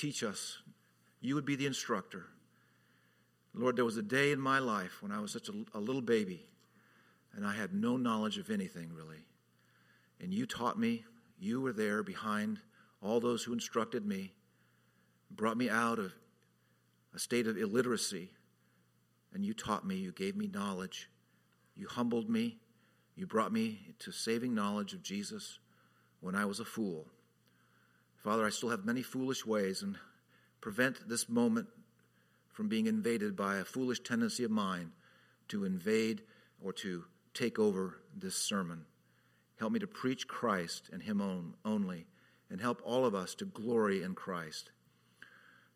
teach us. You would be the instructor. Lord, there was a day in my life when I was such a, a little baby and I had no knowledge of anything really. And you taught me. You were there behind all those who instructed me, brought me out of a state of illiteracy, and you taught me. You gave me knowledge. You humbled me. You brought me to saving knowledge of Jesus when I was a fool. Father, I still have many foolish ways, and prevent this moment from being invaded by a foolish tendency of mine to invade or to take over this sermon. Help me to preach Christ and Him only, and help all of us to glory in Christ.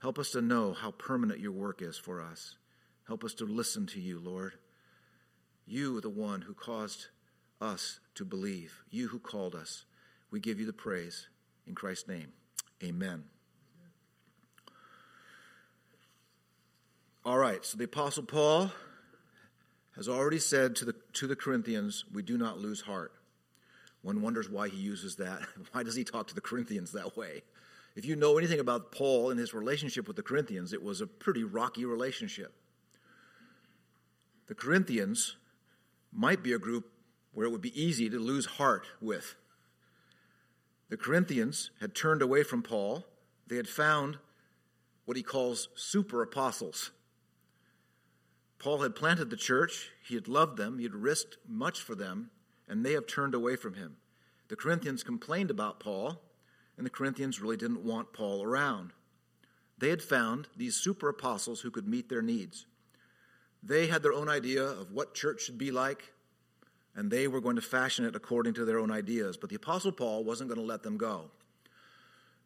Help us to know how permanent your work is for us. Help us to listen to you, Lord. You, the one who caused us to believe, you who called us. We give you the praise. In Christ's name, amen. All right, so the Apostle Paul has already said to the, to the Corinthians, We do not lose heart. One wonders why he uses that. Why does he talk to the Corinthians that way? If you know anything about Paul and his relationship with the Corinthians, it was a pretty rocky relationship. The Corinthians might be a group where it would be easy to lose heart with. The Corinthians had turned away from Paul. They had found what he calls super apostles. Paul had planted the church, he had loved them, he had risked much for them, and they have turned away from him. The Corinthians complained about Paul, and the Corinthians really didn't want Paul around. They had found these super apostles who could meet their needs. They had their own idea of what church should be like, and they were going to fashion it according to their own ideas. But the Apostle Paul wasn't going to let them go.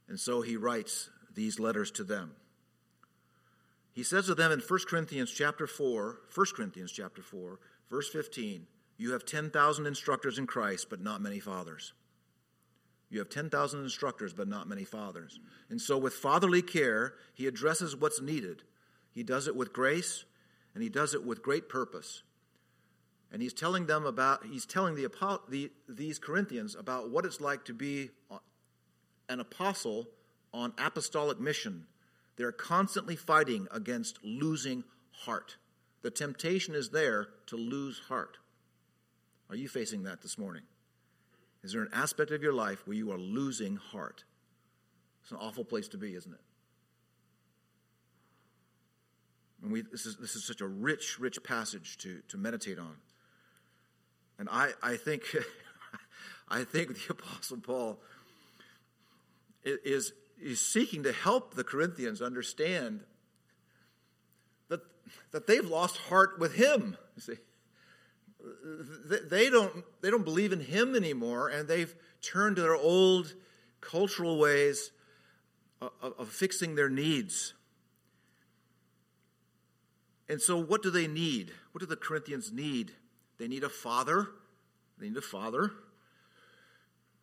And so he writes these letters to them. He says to them in 1 Corinthians chapter 4, 1 Corinthians chapter 4, verse 15, you have 10,000 instructors in Christ, but not many fathers. You have 10,000 instructors, but not many fathers. And so, with fatherly care, he addresses what's needed. He does it with grace, and he does it with great purpose. And he's telling them about, he's telling the, the, these Corinthians about what it's like to be an apostle on apostolic mission. They're constantly fighting against losing heart. The temptation is there to lose heart. Are you facing that this morning? Is there an aspect of your life where you are losing heart? It's an awful place to be, isn't it? And we, this, is, this is such a rich, rich passage to, to meditate on. And I, I think I think the Apostle Paul is, is seeking to help the Corinthians understand that, that they've lost heart with him. See, they don't, they don't believe in him anymore, and they've turned to their old cultural ways of, of fixing their needs. And so, what do they need? What do the Corinthians need? They need a father. They need a father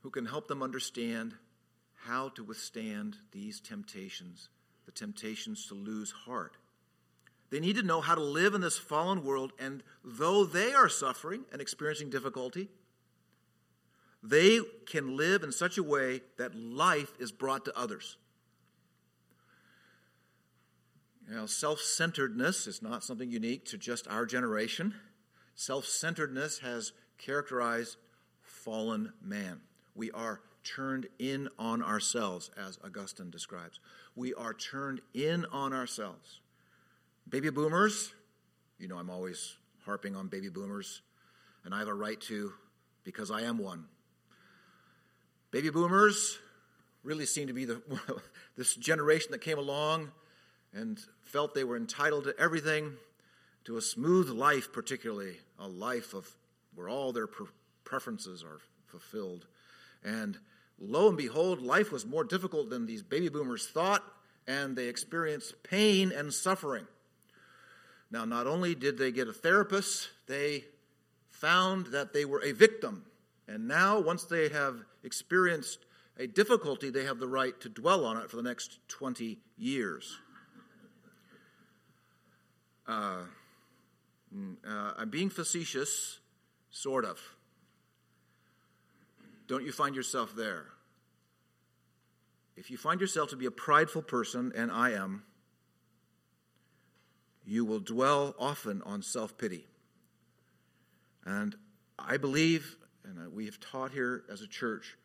who can help them understand how to withstand these temptations, the temptations to lose heart. They need to know how to live in this fallen world, and though they are suffering and experiencing difficulty, they can live in such a way that life is brought to others. You know, self centeredness is not something unique to just our generation. Self centeredness has characterized fallen man. We are turned in on ourselves, as Augustine describes. We are turned in on ourselves. Baby boomers, you know, I'm always harping on baby boomers, and I have a right to because I am one. Baby boomers really seem to be the, this generation that came along and felt they were entitled to everything, to a smooth life, particularly a life of where all their preferences are fulfilled. And lo and behold, life was more difficult than these baby boomers thought, and they experienced pain and suffering. Now, not only did they get a therapist, they found that they were a victim. And now, once they have experienced a difficulty, they have the right to dwell on it for the next 20 years. Uh, uh, I'm being facetious, sort of. Don't you find yourself there? if you find yourself to be a prideful person, and I am, you will dwell often on self pity. And I believe, and we have taught here as a church,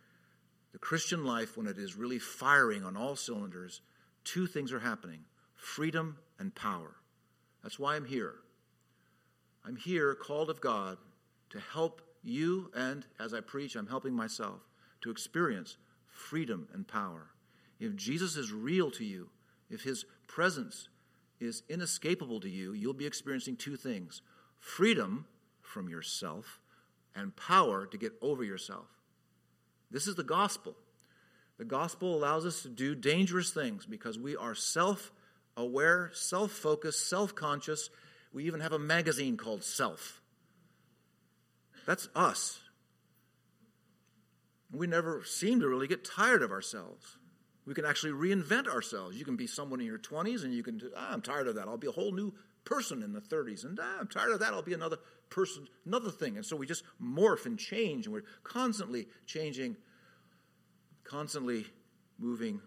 the Christian life, when it is really firing on all cylinders, two things are happening freedom and power. That's why I'm here. I'm here, called of God, to help you, and as I preach, I'm helping myself to experience freedom and power. If Jesus is real to you, if his presence is inescapable to you, you'll be experiencing two things freedom from yourself and power to get over yourself. This is the gospel. The gospel allows us to do dangerous things because we are self aware, self focused, self conscious. We even have a magazine called Self. That's us. We never seem to really get tired of ourselves. We can actually reinvent ourselves. You can be someone in your 20s and you can, ah, I'm tired of that. I'll be a whole new person in the 30s. And ah, I'm tired of that. I'll be another person, another thing. And so we just morph and change, and we're constantly changing, constantly moving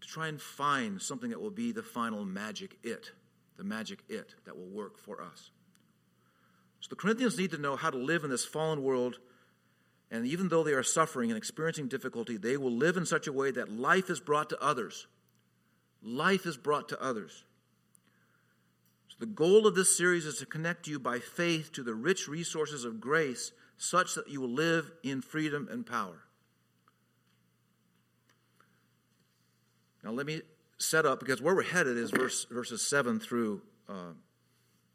to try and find something that will be the final magic it, the magic it that will work for us. So the Corinthians need to know how to live in this fallen world. And even though they are suffering and experiencing difficulty, they will live in such a way that life is brought to others. Life is brought to others. So, the goal of this series is to connect you by faith to the rich resources of grace such that you will live in freedom and power. Now, let me set up because where we're headed is verse, verses 7 through, uh,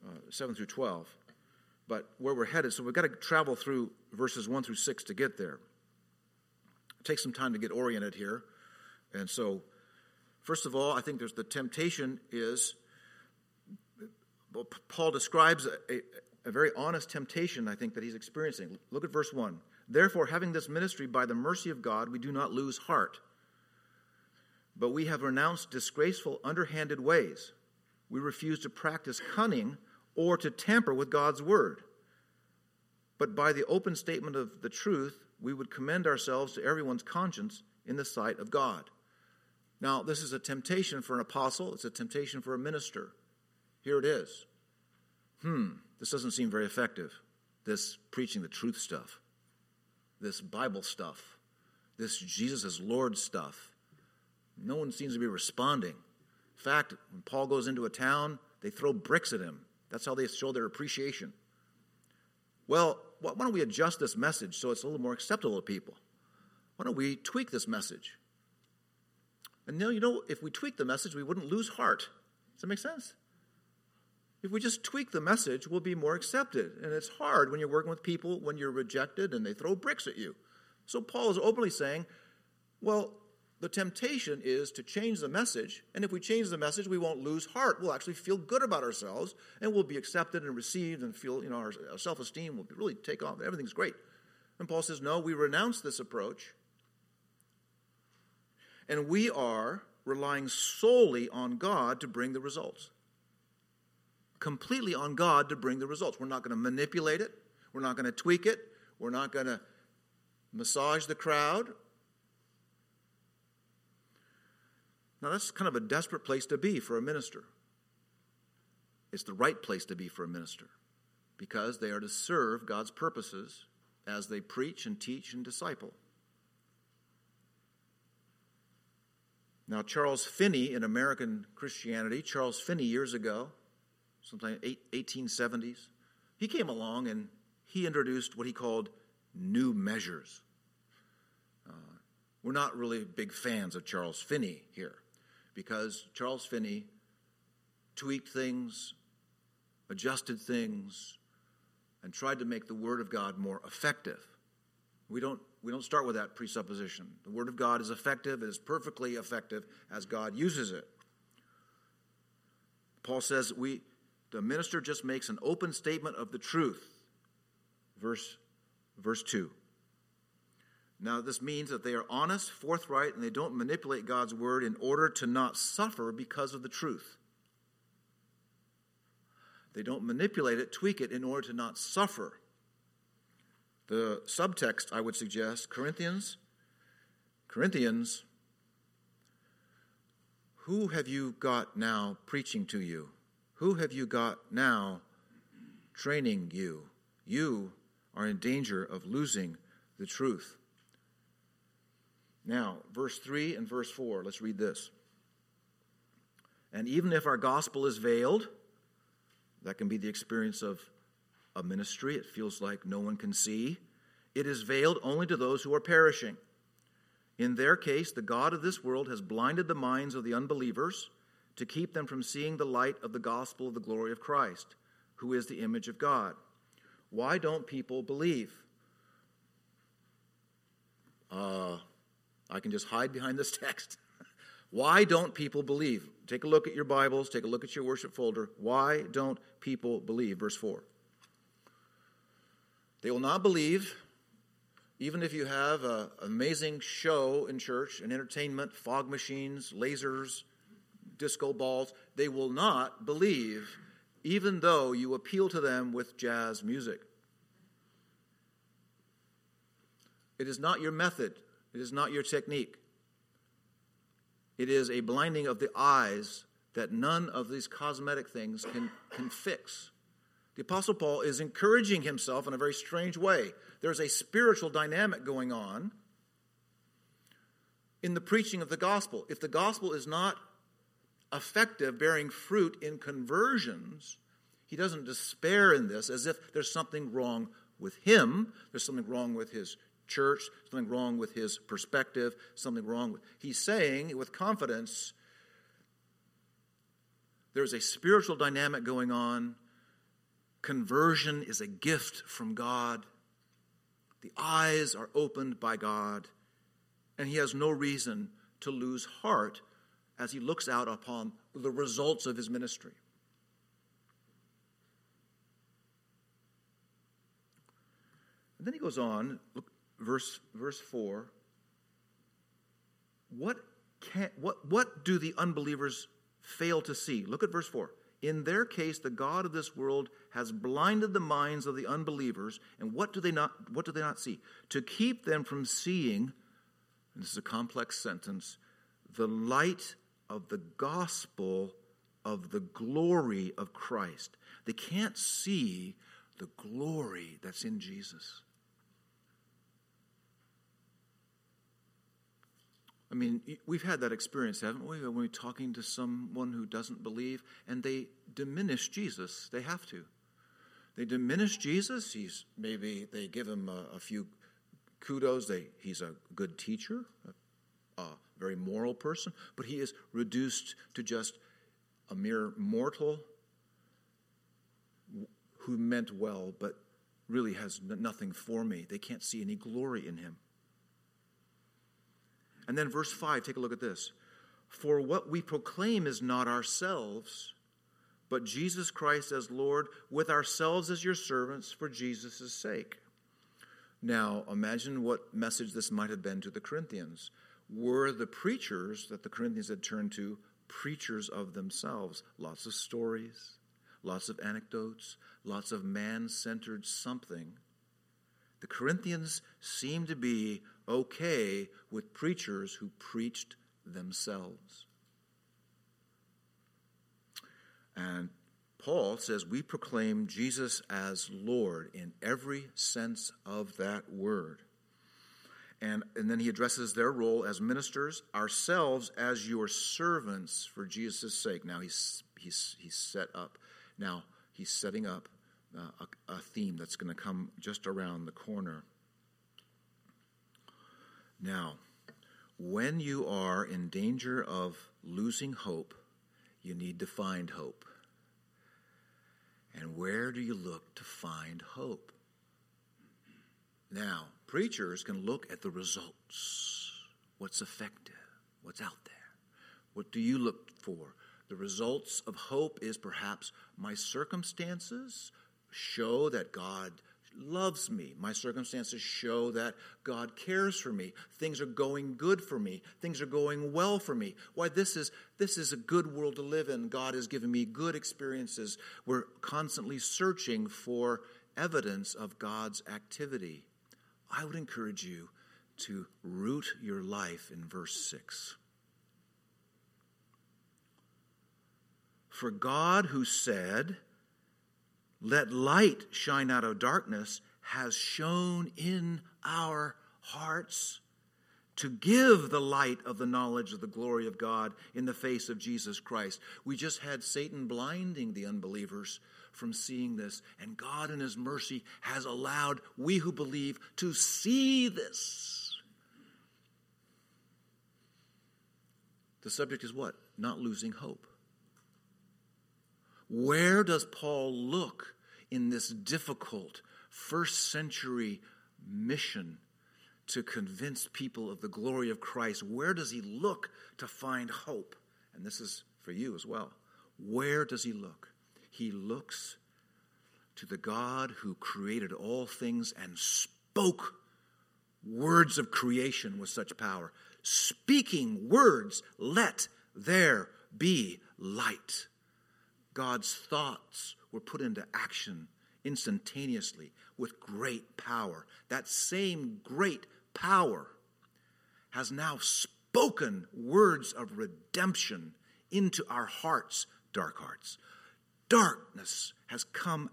uh, 7 through 12. But where we're headed, so we've got to travel through verses 1 through 6 to get there. It takes some time to get oriented here. And so, first of all, I think there's the temptation is Paul describes a, a, a very honest temptation, I think, that he's experiencing. Look at verse 1. Therefore, having this ministry by the mercy of God, we do not lose heart. But we have renounced disgraceful, underhanded ways. We refuse to practice cunning or to tamper with God's word. But by the open statement of the truth, we would commend ourselves to everyone's conscience in the sight of God. Now, this is a temptation for an apostle, it's a temptation for a minister. Here it is. Hmm, this doesn't seem very effective. This preaching the truth stuff, this Bible stuff, this Jesus as Lord stuff. No one seems to be responding. In fact, when Paul goes into a town, they throw bricks at him. That's how they show their appreciation. Well, why don't we adjust this message so it's a little more acceptable to people? Why don't we tweak this message? And now, you know, if we tweak the message, we wouldn't lose heart. Does that make sense? If we just tweak the message, we'll be more accepted. And it's hard when you're working with people when you're rejected and they throw bricks at you. So Paul is openly saying, well, the temptation is to change the message. And if we change the message, we won't lose heart. We'll actually feel good about ourselves and we'll be accepted and received and feel, you know, our, our self esteem will really take off. Everything's great. And Paul says, no, we renounce this approach. And we are relying solely on God to bring the results completely on God to bring the results. We're not going to manipulate it, we're not going to tweak it, we're not going to massage the crowd. Now, that's kind of a desperate place to be for a minister. It's the right place to be for a minister because they are to serve God's purposes as they preach and teach and disciple. Now, Charles Finney in American Christianity, Charles Finney years ago, sometime 1870s. He came along and he introduced what he called new measures. Uh, we're not really big fans of Charles Finney here because Charles Finney tweaked things, adjusted things, and tried to make the Word of God more effective. We don't, we don't start with that presupposition. The Word of God is effective, it is perfectly effective as God uses it. Paul says we, the minister just makes an open statement of the truth. Verse, verse 2. Now, this means that they are honest, forthright, and they don't manipulate God's word in order to not suffer because of the truth. They don't manipulate it, tweak it in order to not suffer. The subtext, I would suggest, Corinthians, Corinthians, Who have you got now preaching to you? Who have you got now training you? You are in danger of losing the truth. Now, verse 3 and verse 4, let's read this. And even if our gospel is veiled, that can be the experience of a ministry. It feels like no one can see. It is veiled only to those who are perishing. In their case, the God of this world has blinded the minds of the unbelievers to keep them from seeing the light of the gospel of the glory of Christ, who is the image of God. Why don't people believe? Uh, I can just hide behind this text. Why don't people believe? Take a look at your Bibles, take a look at your worship folder. Why don't people believe? Verse 4. They will not believe, even if you have an amazing show in church, an entertainment, fog machines, lasers, disco balls. They will not believe, even though you appeal to them with jazz music. It is not your method, it is not your technique. It is a blinding of the eyes that none of these cosmetic things can, can fix. The Apostle Paul is encouraging himself in a very strange way. There's a spiritual dynamic going on in the preaching of the gospel. If the gospel is not effective, bearing fruit in conversions, he doesn't despair in this as if there's something wrong with him, there's something wrong with his church, something wrong with his perspective, something wrong with. He's saying with confidence there's a spiritual dynamic going on. Conversion is a gift from God. The eyes are opened by God, and he has no reason to lose heart as he looks out upon the results of his ministry. And then he goes on, look, verse, verse 4. What, can, what, what do the unbelievers fail to see? Look at verse 4. In their case, the God of this world has blinded the minds of the unbelievers, and what do they not, what do they not see? To keep them from seeing, this is a complex sentence, the light of the gospel of the glory of Christ. They can't see the glory that's in Jesus. I mean, we've had that experience, haven't we? When we're talking to someone who doesn't believe and they diminish Jesus. They have to. They diminish Jesus. He's maybe they give him a, a few kudos. They, he's a good teacher, a, a very moral person, but he is reduced to just a mere mortal who meant well, but really has nothing for me. They can't see any glory in him. And then verse 5, take a look at this. For what we proclaim is not ourselves, but Jesus Christ as Lord, with ourselves as your servants for Jesus' sake. Now, imagine what message this might have been to the Corinthians. Were the preachers that the Corinthians had turned to preachers of themselves? Lots of stories, lots of anecdotes, lots of man centered something. The Corinthians seem to be okay with preachers who preached themselves. And Paul says we proclaim Jesus as Lord in every sense of that word. And, and then he addresses their role as ministers, ourselves as your servants for Jesus' sake. Now he's, he's, he's set up. Now he's setting up uh, a, a theme that's going to come just around the corner. Now, when you are in danger of losing hope, you need to find hope. And where do you look to find hope? Now, preachers can look at the results. What's effective? What's out there? What do you look for? The results of hope is perhaps my circumstances show that God loves me. My circumstances show that God cares for me. Things are going good for me. Things are going well for me. Why this is this is a good world to live in. God has given me good experiences. We're constantly searching for evidence of God's activity. I would encourage you to root your life in verse 6. For God, who said, Let light shine out of darkness, has shone in our hearts to give the light of the knowledge of the glory of God in the face of Jesus Christ. We just had Satan blinding the unbelievers from seeing this, and God, in His mercy, has allowed we who believe to see this. The subject is what? Not losing hope. Where does Paul look in this difficult first century mission to convince people of the glory of Christ, where does he look to find hope? And this is for you as well. Where does he look? He looks to the God who created all things and spoke words of creation with such power. Speaking words, let there be light. God's thoughts were put into action instantaneously with great power. That same great power has now spoken words of redemption into our hearts, dark hearts. Darkness has come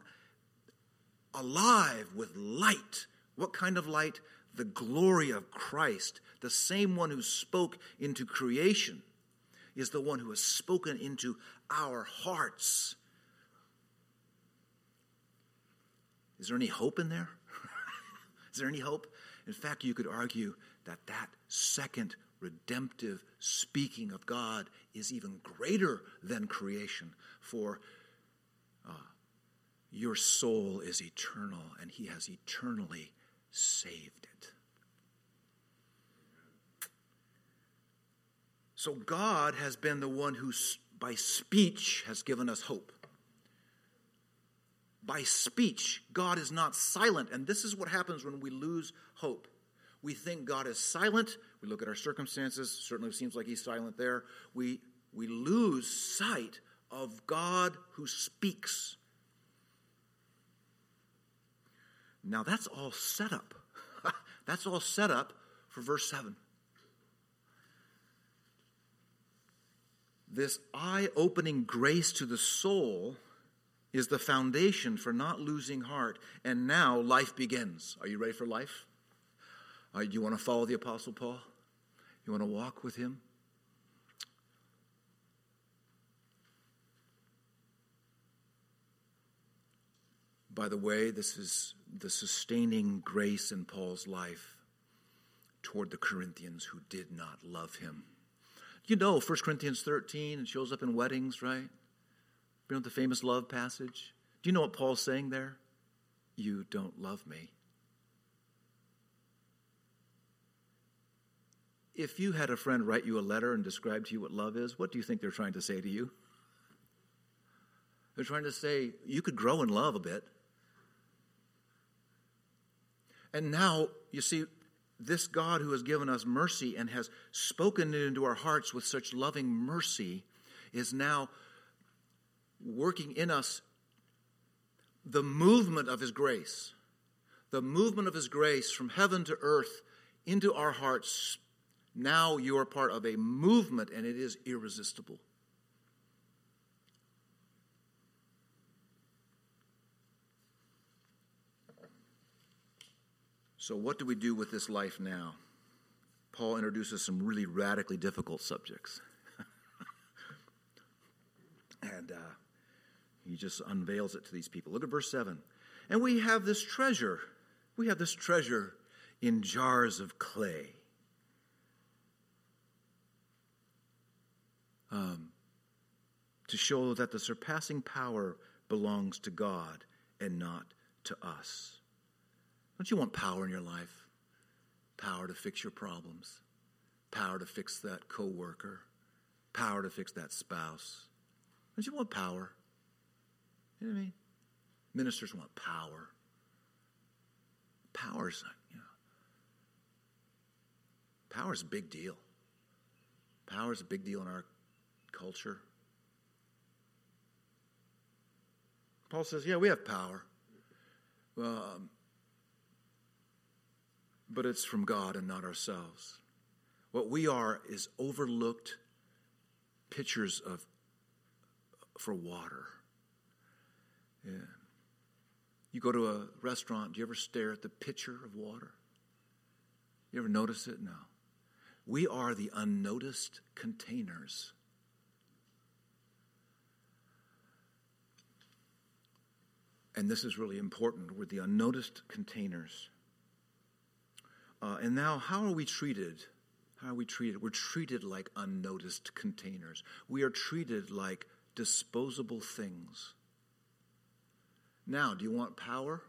alive with light. What kind of light? The glory of Christ, the same one who spoke into creation, is the one who has spoken into our hearts. Is there any hope in there? is there any hope? In fact, you could argue that that second redemptive speaking of God is even greater than creation, for uh, your soul is eternal, and He has eternally saved it. So God has been the one who, by speech, has given us hope. By speech, God is not silent. And this is what happens when we lose hope. We think God is silent. We look at our circumstances. Certainly it seems like he's silent there. We, we lose sight of God who speaks. Now, that's all set up. that's all set up for verse 7. This eye opening grace to the soul is the foundation for not losing heart. And now life begins. Are you ready for life? Uh, do you want to follow the Apostle Paul? You want to walk with him? By the way, this is the sustaining grace in Paul's life toward the Corinthians who did not love him. You know, 1 Corinthians 13, it shows up in weddings, right? You know the famous love passage? Do you know what Paul's saying there? You don't love me. If you had a friend write you a letter and describe to you what love is, what do you think they're trying to say to you? They're trying to say you could grow in love a bit. And now, you see, this God who has given us mercy and has spoken it into our hearts with such loving mercy is now working in us the movement of His grace. The movement of His grace from heaven to earth into our hearts. Now you are part of a movement, and it is irresistible. So, what do we do with this life now? Paul introduces some really radically difficult subjects. and uh, he just unveils it to these people. Look at verse 7. And we have this treasure. We have this treasure in jars of clay. Um, to show that the surpassing power belongs to God and not to us. Don't you want power in your life? Power to fix your problems, power to fix that coworker, power to fix that spouse. Don't you want power? You know what I mean? Ministers want power. Power's, you know, power's a big deal. Power's a big deal in our culture. Paul says, yeah, we have power. Um, but it's from God and not ourselves. What we are is overlooked pitchers of for water. Yeah. You go to a restaurant, do you ever stare at the pitcher of water? You ever notice it? No. We are the unnoticed containers. And this is really important. We're the unnoticed containers. Uh, and now, how are we treated? How are we treated? We're treated like unnoticed containers. We are treated like disposable things. Now, do you want power?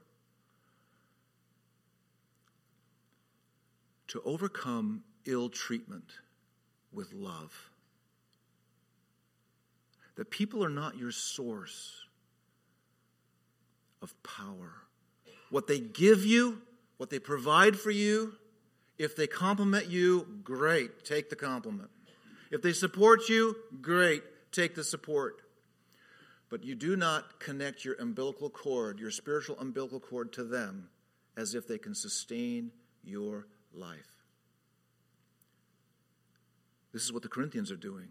To overcome ill treatment with love. That people are not your source of power. What they give you, what they provide for you, if they compliment you, great, take the compliment. If they support you, great, take the support. But you do not connect your umbilical cord, your spiritual umbilical cord, to them as if they can sustain your life. This is what the Corinthians are doing.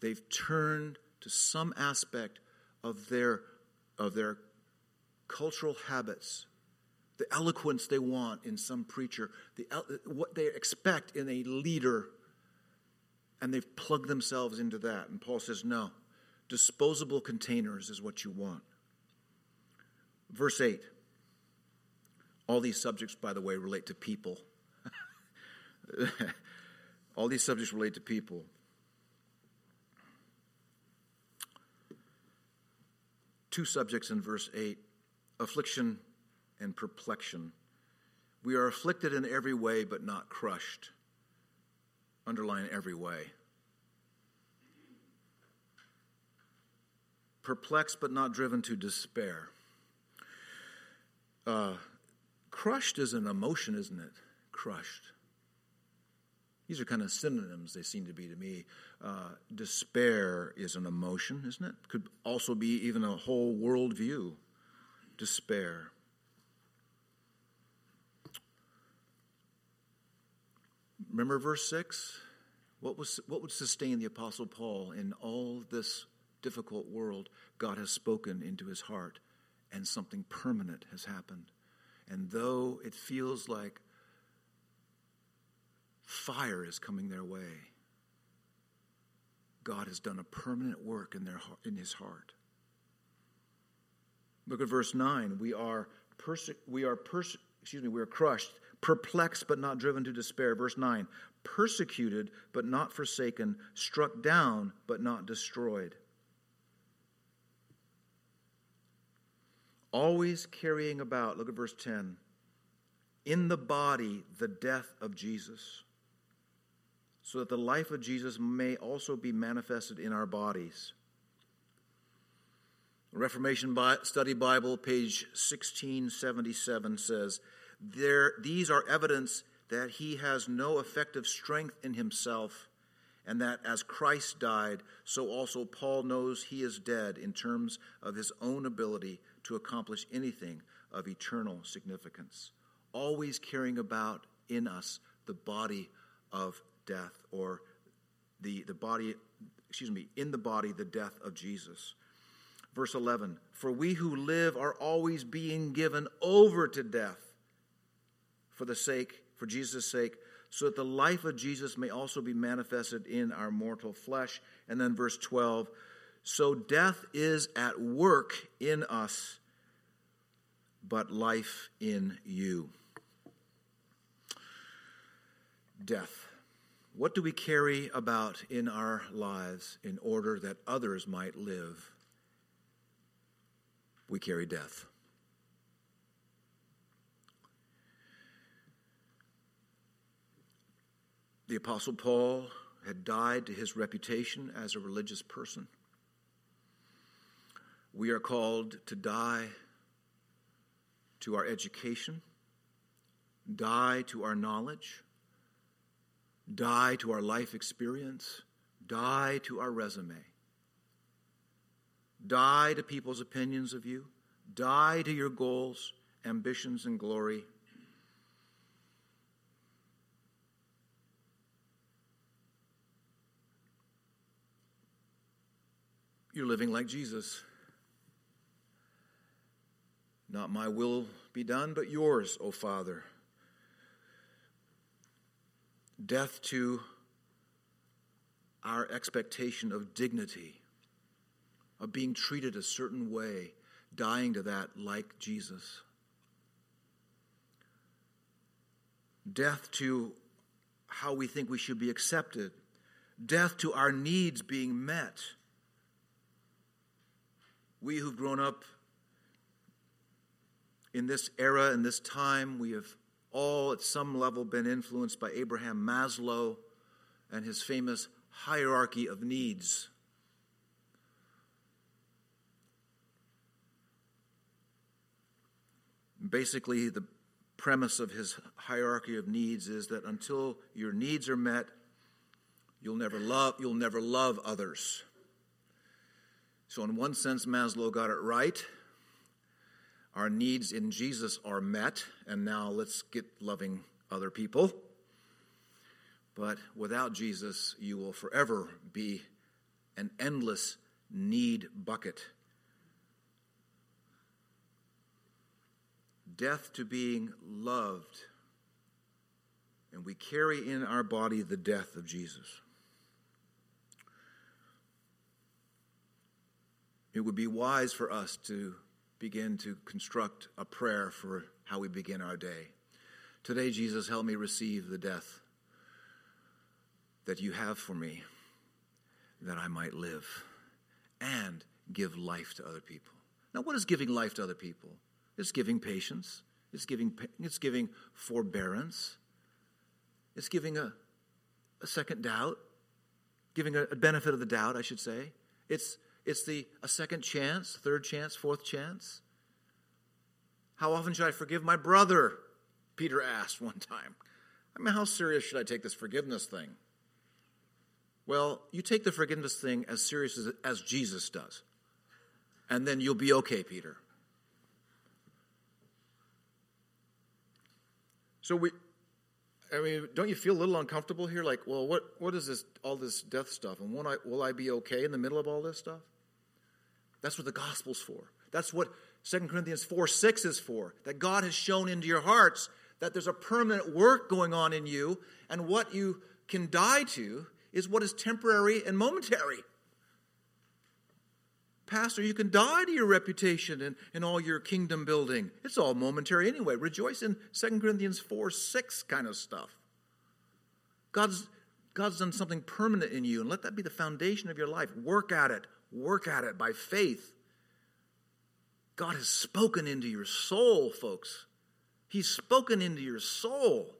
They've turned to some aspect of their, of their cultural habits, the eloquence they want in some preacher, the, what they expect in a leader, and they've plugged themselves into that. And Paul says, no, disposable containers is what you want. Verse 8. All these subjects, by the way, relate to people. All these subjects relate to people. Two subjects in verse 8 affliction and perplexion. We are afflicted in every way, but not crushed. Underline every way. Perplexed, but not driven to despair. Uh, crushed is an emotion, isn't it? Crushed. These are kind of synonyms, they seem to be to me. Uh, despair is an emotion, isn't it? Could also be even a whole worldview despair. Remember verse 6? What, was, what would sustain the Apostle Paul in all this difficult world? God has spoken into his heart, and something permanent has happened. And though it feels like fire is coming their way, God has done a permanent work in, their, in his heart. Look at verse 9. We are, perse- we are perse- excuse me, we are crushed, perplexed but not driven to despair. Verse 9. Persecuted but not forsaken, struck down but not destroyed. Always carrying about, look at verse 10, in the body the death of Jesus, so that the life of Jesus may also be manifested in our bodies. Reformation Study Bible, page 1677 says, there, These are evidence that he has no effective strength in himself, and that as Christ died, so also Paul knows he is dead in terms of his own ability to accomplish anything of eternal significance. Always carrying about in us the body of death, or the, the body, excuse me, in the body, the death of Jesus. Verse 11 For we who live are always being given over to death for the sake, for Jesus' sake, so that the life of Jesus may also be manifested in our mortal flesh. And then verse 12 So death is at work in us, but life in you. Death. What do we carry about in our lives in order that others might live? we carry death. The Apostle Paul had died to his reputation as a religious person. We are called to die to our education, die to our knowledge, die to our life experience, die to our resume. Die to people's opinions of you. Die to your goals, ambitions, and glory. You're living like Jesus. Not my will be done, but yours, O Father. Death to our expectation of dignity, of being treated a certain way, dying to that like Jesus. Death to how we think we should be accepted, death to our needs being met. We who've grown up in this era, in this time, we have all at some level been influenced by Abraham Maslow and his famous hierarchy of needs. Basically, the premise of his hierarchy of needs is that until your needs are met, you'll never love, you'll never love others. So, in one sense, Maslow got it right. Our needs in Jesus are met, and now let's get loving other people. But without Jesus, you will forever be an endless need bucket. Death to being loved. And we carry in our body the death of Jesus. It would be wise for us to begin to construct a prayer for how we begin our day. Today, Jesus, help me receive the death that you have for me that I might live and give life to other people. Now, what is giving life to other people? It's giving patience, it's giving, it's giving forbearance, it's giving a, a second doubt, giving a, a benefit of the doubt, I should say. It's, it's the, a second chance, third chance, fourth chance. How often should I forgive my brother? Peter asked one time. I mean, how serious should I take this forgiveness thing? Well, you take the forgiveness thing as serious as, as Jesus does, and then you'll be okay, Peter. So we, I mean, don't you feel a little uncomfortable here? Like, well, what, what is this, all this death stuff? And I, will I be okay in the middle of all this stuff? That's what the gospel's for. That's what 2 Corinthians 4 6 is for. That God has shone into your hearts that there's a permanent work going on in you, and what you can die to is what is temporary and momentary. Pastor, you can die to your reputation and, and all your kingdom building. It's all momentary anyway. Rejoice in 2 Corinthians 4 6 kind of stuff. God's, God's done something permanent in you, and let that be the foundation of your life. Work at it. Work at it by faith. God has spoken into your soul, folks. He's spoken into your soul.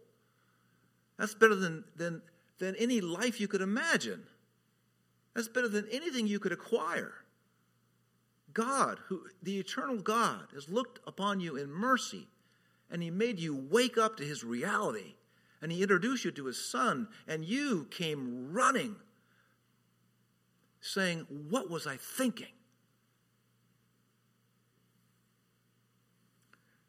That's better than, than, than any life you could imagine. That's better than anything you could acquire. God, who the eternal God, has looked upon you in mercy, and He made you wake up to His reality, and He introduced you to His Son, and you came running, saying, What was I thinking?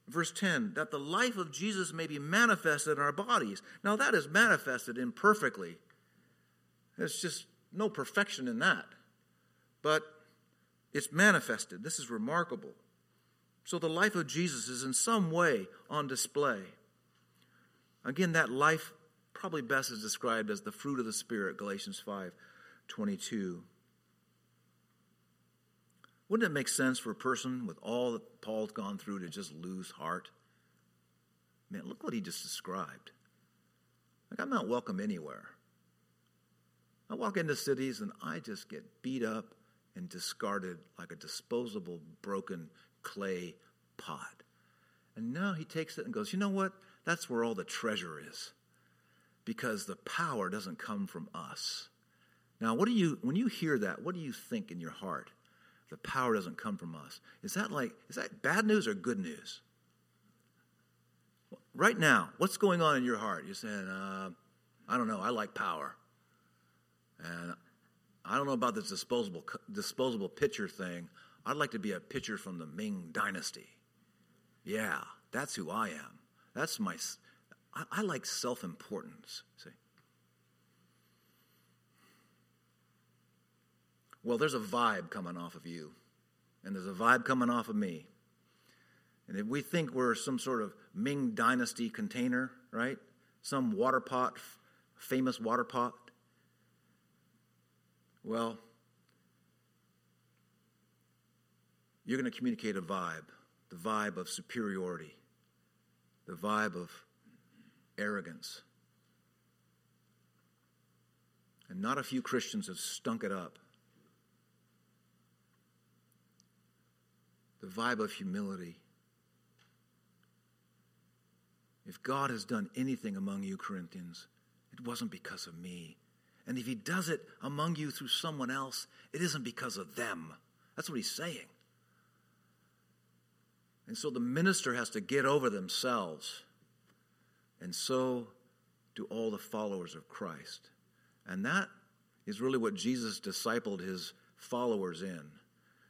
Verse 10 that the life of Jesus may be manifested in our bodies. Now, that is manifested imperfectly. There's just no perfection in that. But it's manifested. This is remarkable. So the life of Jesus is in some way on display. Again, that life probably best is described as the fruit of the Spirit, Galatians 5 22. Wouldn't it make sense for a person with all that Paul's gone through to just lose heart? Man, look what he just described. Like, I'm not welcome anywhere. I walk into cities and I just get beat up and discarded like a disposable broken clay pot. And now he takes it and goes, you know what? That's where all the treasure is. Because the power doesn't come from us. Now, what do you, when you hear that, what do you think in your heart? The power doesn't come from us. Is that like, is that bad news or good news? Right now, what's going on in your heart? You're saying, uh, I don't know, I like power. And I don't know about this disposable disposable pitcher thing. I'd like to be a pitcher from the Ming Dynasty. Yeah, that's who I am. That's my. I, I like self importance. See. well, there's a vibe coming off of you, and there's a vibe coming off of me. And if we think we're some sort of Ming Dynasty container, right? Some water pot, famous water pot, well, you're going to communicate a vibe, the vibe of superiority, the vibe of arrogance. And not a few Christians have stunk it up. The vibe of humility. If God has done anything among you, Corinthians, it wasn't because of me. And if He does it among you through someone else, it isn't because of them. That's what He's saying. And so the minister has to get over themselves. And so do all the followers of Christ. And that is really what Jesus discipled his followers in.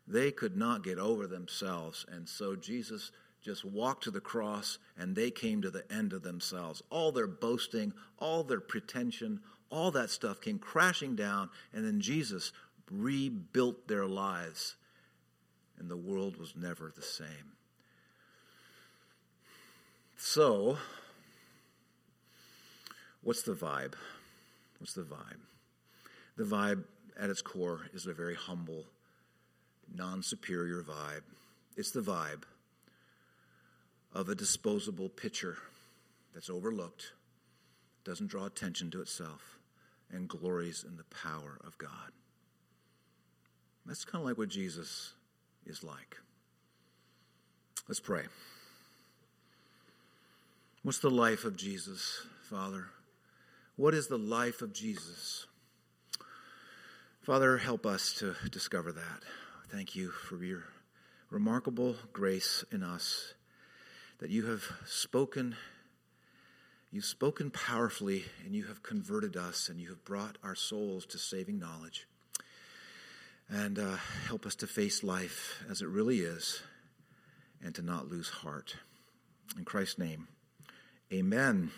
They could not get over themselves. And so Jesus just walked to the cross and they came to the end of themselves. All their boasting, all their pretension, all that stuff came crashing down. And then Jesus rebuilt their lives. And the world was never the same. So, what's the vibe? What's the vibe? The vibe at its core is a very humble, non superior vibe. It's the vibe of a disposable pitcher that's overlooked, doesn't draw attention to itself, and glories in the power of God. That's kind of like what Jesus is like. Let's pray. What's the life of Jesus, Father? What is the life of Jesus? Father, help us to discover that. Thank you for your remarkable grace in us that you have spoken you've spoken powerfully and you have converted us and you have brought our souls to saving knowledge and uh, help us to face life as it really is and to not lose heart in christ's name Amen.